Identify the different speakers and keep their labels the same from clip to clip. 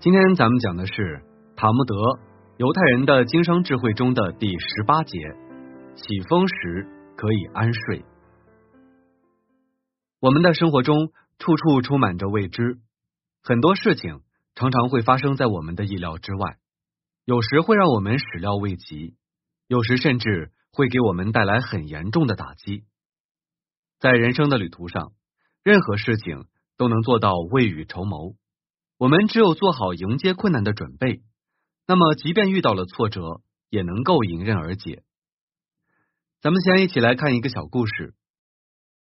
Speaker 1: 今天咱们讲的是塔木德犹太人的经商智慧中的第十八节：起风时可以安睡。我们的生活中处处充满着未知，很多事情常常会发生在我们的意料之外，有时会让我们始料未及，有时甚至会给我们带来很严重的打击。在人生的旅途上，任何事情都能做到未雨绸缪。我们只有做好迎接困难的准备，那么即便遇到了挫折，也能够迎刃而解。咱们先一起来看一个小故事：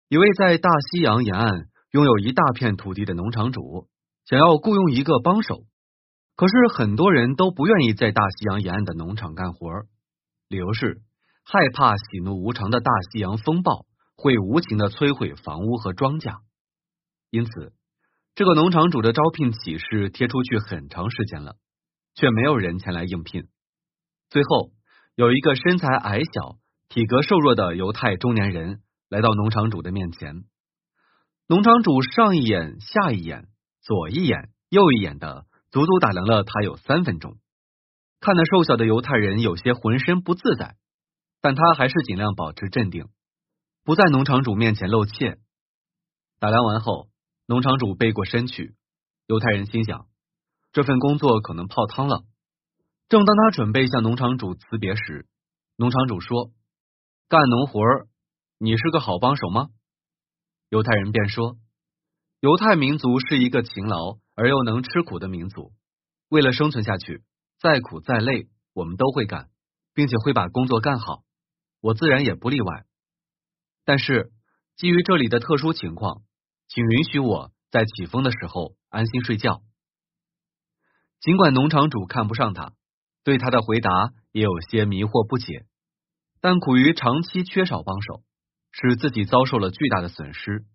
Speaker 1: 一位在大西洋沿岸拥有一大片土地的农场主，想要雇佣一个帮手，可是很多人都不愿意在大西洋沿岸的农场干活，理由是害怕喜怒无常的大西洋风暴会无情的摧毁房屋和庄稼，因此。这个农场主的招聘启事贴出去很长时间了，却没有人前来应聘。最后，有一个身材矮小、体格瘦弱的犹太中年人来到农场主的面前。农场主上一眼、下一眼、左一眼、右一眼的，足足打量了他有三分钟，看得瘦小的犹太人有些浑身不自在，但他还是尽量保持镇定，不在农场主面前露怯。打量完后。农场主背过身去，犹太人心想，这份工作可能泡汤了。正当他准备向农场主辞别时，农场主说：“干农活儿，你是个好帮手吗？”犹太人便说：“犹太民族是一个勤劳而又能吃苦的民族，为了生存下去，再苦再累，我们都会干，并且会把工作干好。我自然也不例外。但是基于这里的特殊情况。”请允许我在起风的时候安心睡觉。尽管农场主看不上他，对他的回答也有些迷惑不解，但苦于长期缺少帮手，使自己遭受了巨大的损失，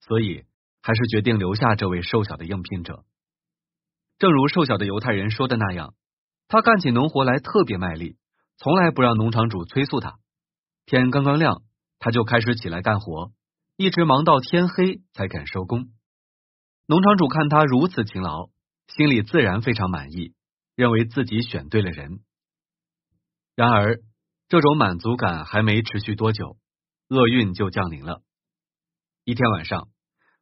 Speaker 1: 所以还是决定留下这位瘦小的应聘者。正如瘦小的犹太人说的那样，他干起农活来特别卖力，从来不让农场主催促他。天刚刚亮，他就开始起来干活。一直忙到天黑才肯收工。农场主看他如此勤劳，心里自然非常满意，认为自己选对了人。然而，这种满足感还没持续多久，厄运就降临了。一天晚上，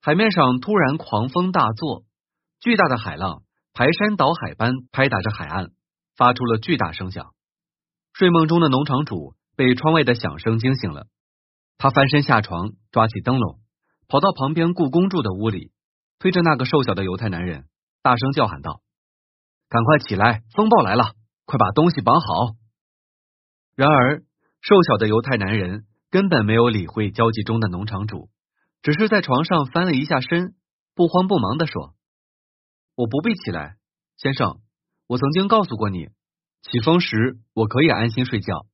Speaker 1: 海面上突然狂风大作，巨大的海浪排山倒海般拍打着海岸，发出了巨大声响。睡梦中的农场主被窗外的响声惊醒了。他翻身下床，抓起灯笼，跑到旁边雇工住的屋里，推着那个瘦小的犹太男人，大声叫喊道：“赶快起来，风暴来了！快把东西绑好！”然而，瘦小的犹太男人根本没有理会焦急中的农场主，只是在床上翻了一下身，不慌不忙的说：“我不必起来，先生，我曾经告诉过你，起风时我可以安心睡觉。”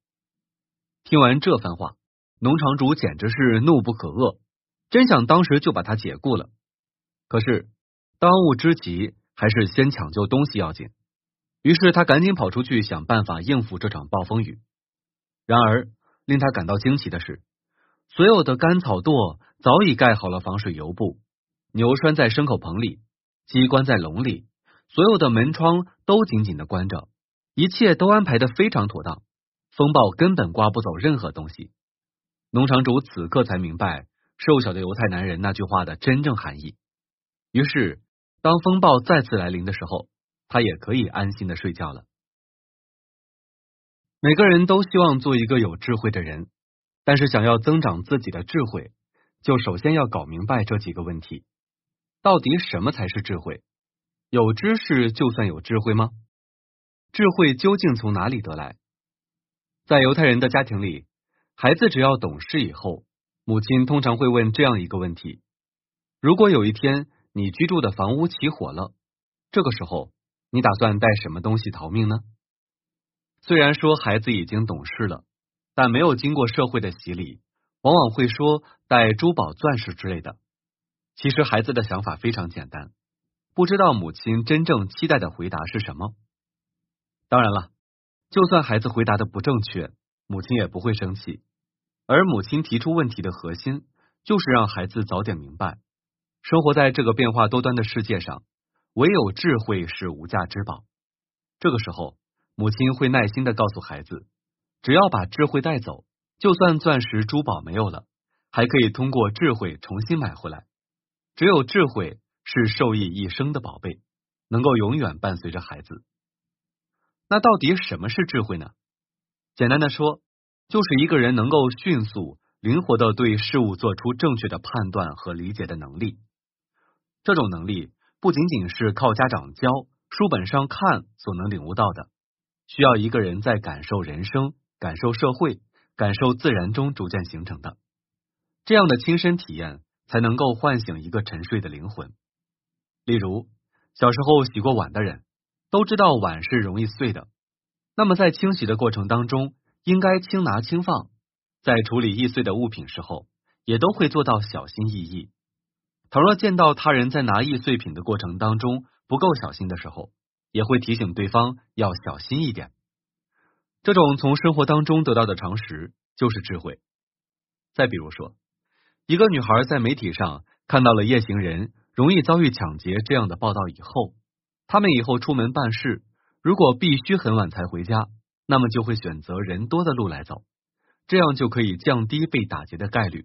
Speaker 1: 听完这番话。农场主简直是怒不可遏，真想当时就把他解雇了。可是当务之急还是先抢救东西要紧，于是他赶紧跑出去想办法应付这场暴风雨。然而令他感到惊奇的是，所有的干草垛早已盖好了防水油布，牛拴在牲口棚里，鸡关在笼里，所有的门窗都紧紧的关着，一切都安排的非常妥当，风暴根本刮不走任何东西。农场主此刻才明白瘦小的犹太男人那句话的真正含义。于是，当风暴再次来临的时候，他也可以安心的睡觉了。每个人都希望做一个有智慧的人，但是想要增长自己的智慧，就首先要搞明白这几个问题：到底什么才是智慧？有知识就算有智慧吗？智慧究竟从哪里得来？在犹太人的家庭里。孩子只要懂事以后，母亲通常会问这样一个问题：如果有一天你居住的房屋起火了，这个时候你打算带什么东西逃命呢？虽然说孩子已经懂事了，但没有经过社会的洗礼，往往会说带珠宝、钻石之类的。其实孩子的想法非常简单，不知道母亲真正期待的回答是什么。当然了，就算孩子回答的不正确。母亲也不会生气，而母亲提出问题的核心就是让孩子早点明白，生活在这个变化多端的世界上，唯有智慧是无价之宝。这个时候，母亲会耐心的告诉孩子，只要把智慧带走，就算钻石珠宝没有了，还可以通过智慧重新买回来。只有智慧是受益一生的宝贝，能够永远伴随着孩子。那到底什么是智慧呢？简单的说，就是一个人能够迅速、灵活的对事物做出正确的判断和理解的能力。这种能力不仅仅是靠家长教、书本上看所能领悟到的，需要一个人在感受人生、感受社会、感受自然中逐渐形成的。这样的亲身体验，才能够唤醒一个沉睡的灵魂。例如，小时候洗过碗的人。都知道碗是容易碎的，那么在清洗的过程当中，应该轻拿轻放。在处理易碎的物品时候，也都会做到小心翼翼。倘若见到他人在拿易碎品的过程当中不够小心的时候，也会提醒对方要小心一点。这种从生活当中得到的常识就是智慧。再比如说，一个女孩在媒体上看到了夜行人容易遭遇抢劫这样的报道以后。他们以后出门办事，如果必须很晚才回家，那么就会选择人多的路来走，这样就可以降低被打劫的概率。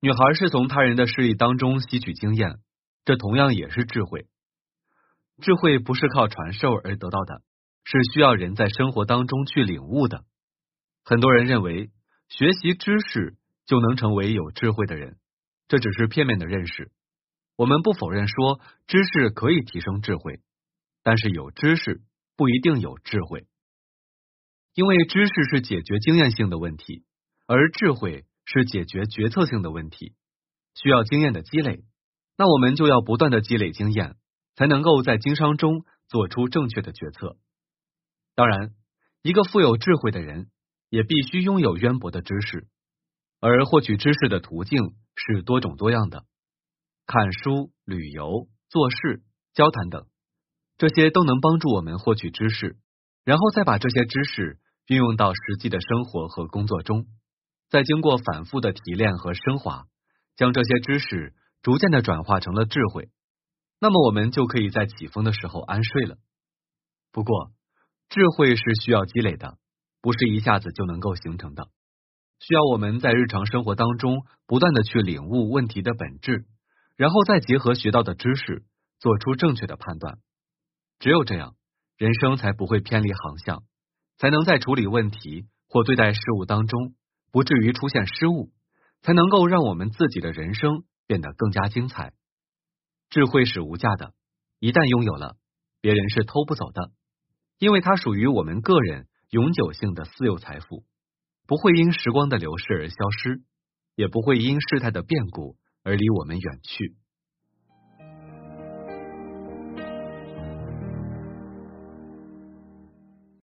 Speaker 1: 女孩是从他人的事例当中吸取经验，这同样也是智慧。智慧不是靠传授而得到的，是需要人在生活当中去领悟的。很多人认为学习知识就能成为有智慧的人，这只是片面的认识。我们不否认说知识可以提升智慧，但是有知识不一定有智慧，因为知识是解决经验性的问题，而智慧是解决决策性的问题，需要经验的积累。那我们就要不断的积累经验，才能够在经商中做出正确的决策。当然，一个富有智慧的人也必须拥有渊博的知识，而获取知识的途径是多种多样的。看书、旅游、做事、交谈等，这些都能帮助我们获取知识，然后再把这些知识运用到实际的生活和工作中，再经过反复的提炼和升华，将这些知识逐渐的转化成了智慧。那么我们就可以在起风的时候安睡了。不过，智慧是需要积累的，不是一下子就能够形成的，需要我们在日常生活当中不断的去领悟问题的本质。然后再结合学到的知识，做出正确的判断。只有这样，人生才不会偏离航向，才能在处理问题或对待事物当中不至于出现失误，才能够让我们自己的人生变得更加精彩。智慧是无价的，一旦拥有了，别人是偷不走的，因为它属于我们个人永久性的私有财富，不会因时光的流逝而消失，也不会因事态的变故。而离我们远去。